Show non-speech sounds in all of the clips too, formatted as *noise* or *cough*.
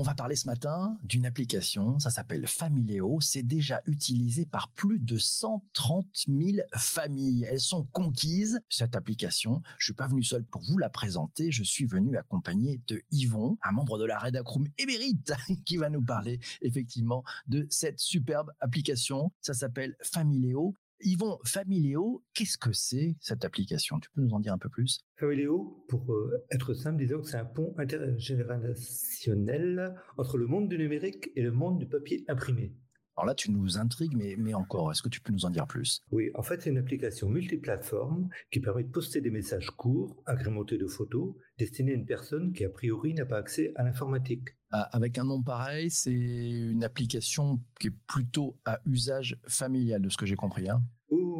On va parler ce matin d'une application, ça s'appelle Familéo. C'est déjà utilisé par plus de 130 000 familles. Elles sont conquises, cette application. Je suis pas venu seul pour vous la présenter. Je suis venu accompagné de Yvon, un membre de la Redacroom émérite, *laughs* qui va nous parler effectivement de cette superbe application. Ça s'appelle Familéo. Yvon, Familéo, qu'est-ce que c'est cette application? Tu peux nous en dire un peu plus? Familéo, pour euh, être simple, disons que c'est un pont intergénérationnel entre le monde du numérique et le monde du papier imprimé. Alors là, tu nous intrigues, mais, mais encore, est-ce que tu peux nous en dire plus? Oui, en fait, c'est une application multiplateforme qui permet de poster des messages courts, agrémentés de photos, destinés à une personne qui, a priori, n'a pas accès à l'informatique. Ah, avec un nom pareil, c'est une application qui est plutôt à usage familial, de ce que j'ai compris. Hein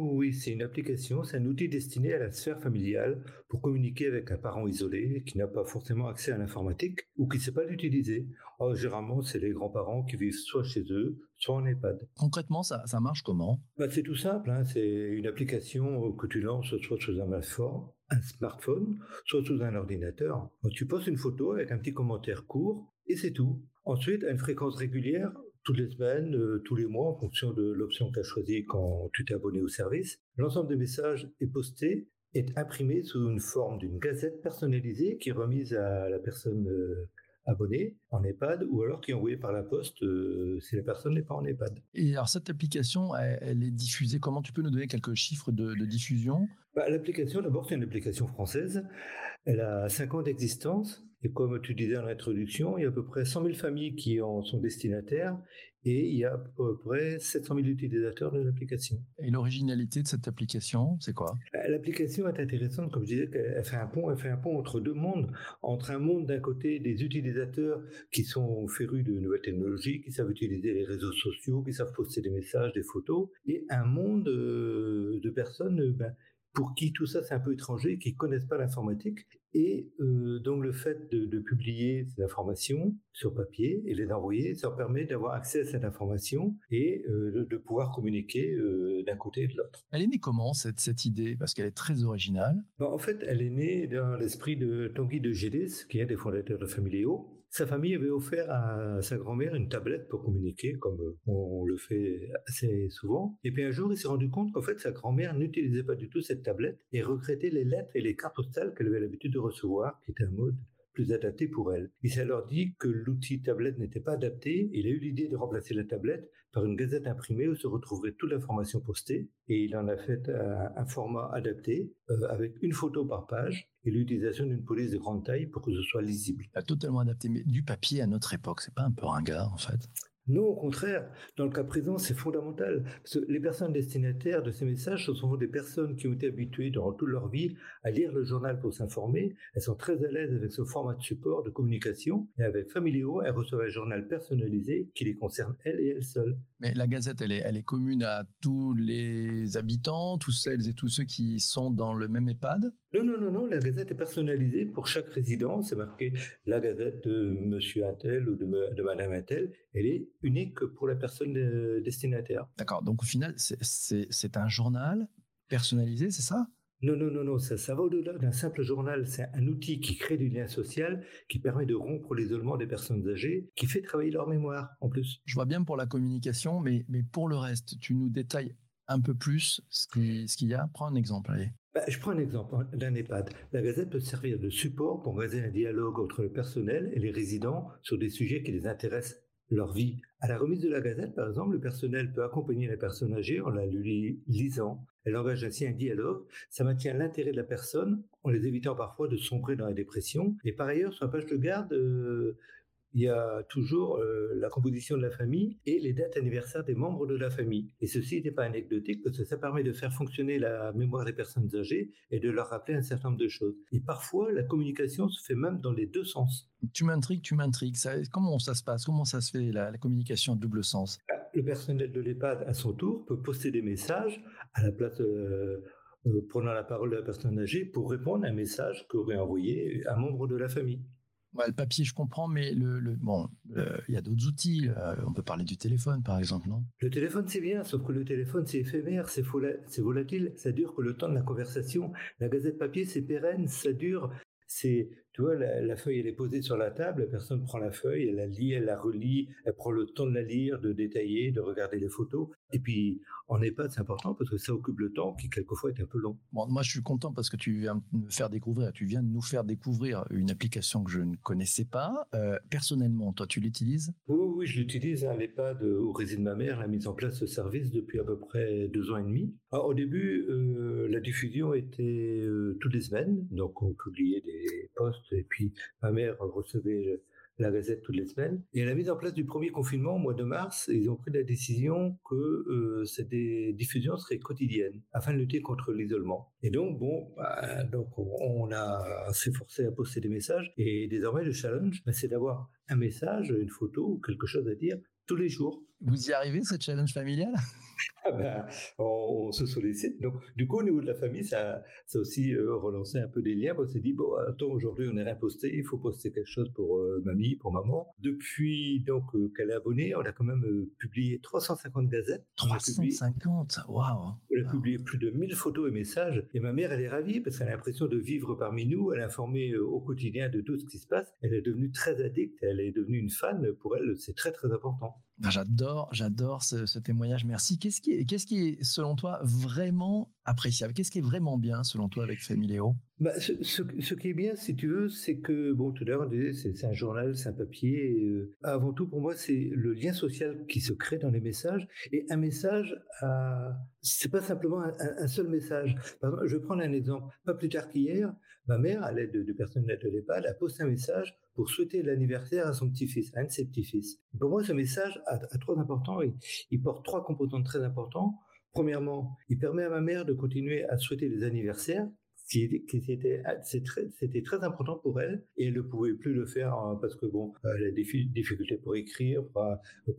oui, c'est une application, c'est un outil destiné à la sphère familiale pour communiquer avec un parent isolé qui n'a pas forcément accès à l'informatique ou qui ne sait pas l'utiliser. Oh, généralement, c'est les grands-parents qui vivent soit chez eux, soit en EHPAD. Concrètement, ça, ça marche comment? Bah, C'est tout simple, hein. c'est une application que tu lances soit sous un smartphone, un smartphone, soit sous un ordinateur. tu postes une photo avec un petit commentaire court et c'est tout. Ensuite, à une fréquence régulière, toutes les semaines, euh, tous les mois, en fonction de l'option que tu as choisie quand tu t'es abonné au service. L'ensemble des messages est posté, est imprimé sous une forme d'une gazette personnalisée qui est remise à la personne euh, abonnée en EHPAD ou alors qui est envoyée par la poste euh, si la personne n'est pas en EHPAD. Et alors cette application, elle, est diffusée, comment tu peux nous donner quelques chiffres de, diffusion? Bah, L'application, d'abord, c'est une application française. Elle a 5 ans d'existence. Et comme tu disais en introduction, il y a à peu près 100 000 familles qui en sont destinataires et il y a à peu près 700 000 utilisateurs de l'application. Et l'originalité de cette application, c'est quoi? Euh, L'application est intéressante, comme je disais, elle fait un pont, elle fait un pont entre deux mondes, entre un monde d'un côté des utilisateurs qui sont férus de nouvelles technologies, qui savent utiliser les réseaux sociaux, qui savent poster des messages, des photos, et un monde euh, de personnes ben, pour qui tout ça c'est un peu étranger, qui connaissent pas l'informatique. Et euh, donc le fait de, publier ces informations sur papier et les envoyer, ça permet d'avoir accès à cette information et euh, de, pouvoir communiquer euh, d'un côté et de l'autre. Elle est née comment cette, cette idée? Parce qu'elle est très originale. en fait, elle est née dans l'esprit de Tanguy de Gélis, qui est un des fondateurs de Familéo, sa famille avait offert à sa grand-mère une tablette pour communiquer, comme on le fait assez souvent. Et puis un jour, il s'est rendu compte qu'en fait, sa grand-mère n'utilisait pas du tout cette tablette et regrettait les lettres et les cartes postales qu'elle avait l'habitude de recevoir, qui était un mode plus adapté pour elle. Il s'est alors dit que l'outil tablette n'était pas adapté. Il a eu l'idée de remplacer la tablette par une gazette imprimée où se retrouverait toute l'information postée. Et il en a fait un, format adapté euh, avec une photo par page et l'utilisation d'une police de grande taille pour que ce soit lisible. totalement adapté, mais du papier à notre époque, c'est pas un peu ringard en fait? Non, au contraire. Dans le cas présent, c'est fondamental. Parce que les personnes destinataires de ces messages, ce sont des personnes qui ont été habituées durant toute leur vie à lire le journal pour s'informer. Elles sont très à l'aise avec ce format de support, de communication. Et avec Familio, elles reçoivent un journal personnalisé qui les concerne elles et elles seules. Mais la Gazette, elle est, elle est commune à tous les habitants, tous celles et tous ceux qui sont dans le même EHPAD? Non, non, non, non. La Gazette est personnalisée pour chaque résident. C'est marqué la Gazette de Monsieur Attel ou de, de Madame Attel. Elle est unique pour la personne destinataire. D'accord. Donc au final, c'est un journal personnalisé, c'est ça? Non, non, non, non, ça, ça va au-delà d'un simple journal. C'est un outil qui crée du lien social, qui permet de rompre l'isolement des personnes âgées, qui fait travailler leur mémoire en plus. Je vois bien pour la communication, mais, mais pour le reste, tu nous détailles un peu plus ce qu'il y a? Prends un exemple, allez. Bah, je prends un exemple d'un EHPAD. La Gazette peut servir de support pour organiser un dialogue entre le personnel et les résidents sur des sujets qui les intéressent leur vie. À la remise de la Gazette, par exemple, le personnel peut accompagner la personne âgée en la lui lisant. Elle engage ainsi un dialogue. Ça maintient l'intérêt de la personne en les évitant parfois de sombrer dans la dépression. Et par ailleurs, sur la page de garde, euh, il y a toujours euh, la composition de la famille et les dates anniversaires des membres de la famille. Et ceci n'est pas anecdotique parce que ça permet de faire fonctionner la mémoire des personnes âgées et de leur rappeler un certain nombre de choses. Et parfois, la communication se fait même dans les deux sens. Tu m'intrigues, tu m'intrigues. comment ça se passe? Comment ça se fait la, communication en double sens? Bah, Le personnel de l'EHPAD, à son tour, peut poster des messages à la place. Euh, euh, prenant la parole de la personne âgée pour répondre à un message qu'aurait envoyé un membre de la famille le papier, je comprends, mais le, bon, il y a d'autres outils. Euh, on peut parler du téléphone, par exemple, non? Le téléphone, c'est bien, sauf que le téléphone, c'est éphémère, c'est volatile, ça dure que le temps de la conversation. La gazette papier, c'est pérenne, ça dure, c'est tu vois, la, feuille, elle est posée sur la table, la personne prend la feuille, elle la lit, elle la relit, elle prend le temps de la lire, de détailler, de regarder les photos. Et puis, en EHPAD, c'est important parce que ça occupe le temps qui, quelquefois, est un peu long. Bon, moi, je suis content parce que tu viens de me faire découvrir, tu viens de nous faire découvrir une application que je ne connaissais pas. Euh, personnellement, toi, tu l'utilises? Oui, oui, je l'utilise. Hein, L'EHPAD où réside ma mère, a mis en place ce service depuis à peu près deux ans et demi. au début, euh, la diffusion était euh, toutes les semaines, donc on publiait des posts et puis ma mère recevait la Gazette toutes les semaines. Et à la mise en place du premier confinement au mois de mars, ils ont pris la décision que euh, cette diffusion serait quotidienne afin de lutter contre l'isolement. Et donc, bon, bah, donc on a s'efforcé à poster des messages. Et désormais, le challenge, bah, c'est d'avoir un message, une photo quelque chose à dire tous les jours. Vous y arrivez, ce challenge familial? Ah ben, on, se sollicite. Donc, du coup, au niveau de la famille, ça, ça a aussi euh, relancé un peu des liens. On s'est dit, bon, attends, aujourd'hui, on est rien posté, il faut poster quelque chose pour euh, mamie, pour maman. Depuis donc euh, qu'elle est abonnée, on a quand même publié 350 gazettes. 350 Waouh On a publié plus de 1000 photos et messages. Et ma mère, elle est ravie parce qu'elle a l'impression de vivre parmi nous. Elle est informée au quotidien de tout ce qui se passe. Elle est devenue très addicte. Elle est devenue une fan. Pour elle, c'est très, très important. Ah, j'adore, j'adore ce, témoignage. Merci. Qu'est-ce qui, est, qu'est-ce qui est, selon toi, vraiment appréciable? Qu'est-ce qui est vraiment bien, selon toi, avec Familéo bah, ce, qui est bien, si tu veux, c'est que, bon, tout à l'heure, on disait, c'est, un journal, c'est un papier. Euh, avant tout, pour moi, c'est le lien social qui se crée dans les messages. Et un message, euh, c'est pas simplement un, seul message. Par exemple, je vais prendre un exemple. Pas plus tard qu'hier, ma mère, à l'aide du personnel de l'EHPAD, a posté un message souhaiter l'anniversaire à son petit-fils, à un de ses petits-fils. Pour moi, ce message a, trois importants. Il, porte trois composantes très importants. Premièrement, il permet à ma mère de continuer à souhaiter les anniversaires c'était ah, c'était très important pour elle et elle ne pouvait plus le faire hein, parce que bon elle a des difficultés pour écrire pour,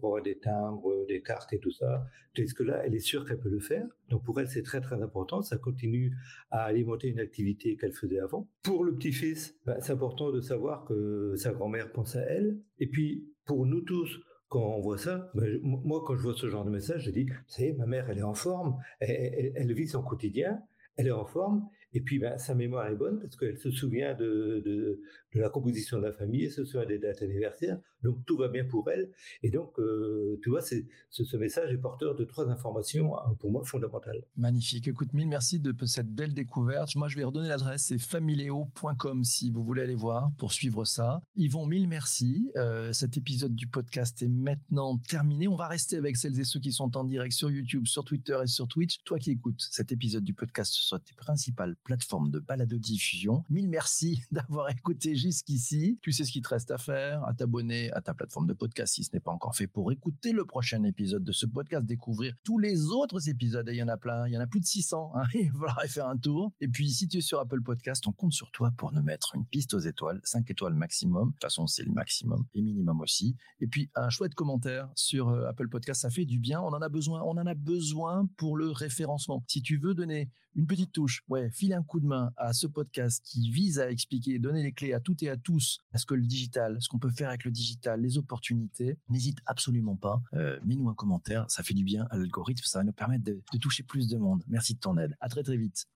avoir des timbres des cartes et tout ça. Est-ce que là elle est sûre qu'elle peut le faire. Donc pour elle c'est très très important. Ça continue à alimenter une activité qu'elle faisait avant. Pour le petit-fils bah, c'est important de savoir que sa grand-mère pense à elle. Et puis pour nous tous quand on voit ça, bah, moi, quand je vois ce genre de message, je dis, vous savez, ma mère, elle est en forme, elle vit son quotidien, elle est en forme, et puis, ben, sa mémoire est bonne parce qu'elle se souvient de, la composition de la famille, elle se souvient des dates anniversaires, donc tout va bien pour elle. Et donc, euh, tu vois, ce, message est porteur de trois informations, hein, pour moi, fondamentales. Magnifique. Écoute, mille merci de cette belle découverte. Moi, je vais redonner l'adresse, c'est familio.com si vous voulez aller voir pour suivre ça. Yvon, mille merci. Euh, cet épisode du podcast est maintenant terminé. On va rester avec celles et ceux qui sont en direct sur YouTube, sur Twitter et sur Twitch. Toi qui écoutes cet épisode du podcast sur tes principales plateforme de balado-diffusion. Mille merci *laughs* d'avoir écouté jusqu'ici. Tu sais ce qu'il te reste à faire, à t'abonner à ta plateforme de podcast si ce n'est pas encore fait pour écouter le prochain épisode de ce podcast, découvrir tous les autres épisodes. Et il y en a plein, il y en a plus de 600. Hein. *laughs* Il va y faire un tour. Et puis, si tu es sur Apple Podcast, on compte sur toi pour nous mettre une piste aux étoiles, 5 étoiles maximum. De toute façon, c'est le maximum et minimum aussi. Et puis, un chouette commentaire sur euh, Apple Podcast, ça fait du bien. On en a besoin. On en a besoin pour le référencement. Si tu veux donner une petite touche, ouais, file un coup de main à ce podcast qui vise à expliquer donner les clés à toutes et à tous à ce que le digital, ce qu'on peut faire avec le digital, les opportunités, n'hésite absolument pas. Euh, Mets-nous un commentaire, ça fait du bien à l'algorithme, ça va nous permettre de, de toucher plus de monde. Merci de ton aide. À très très vite.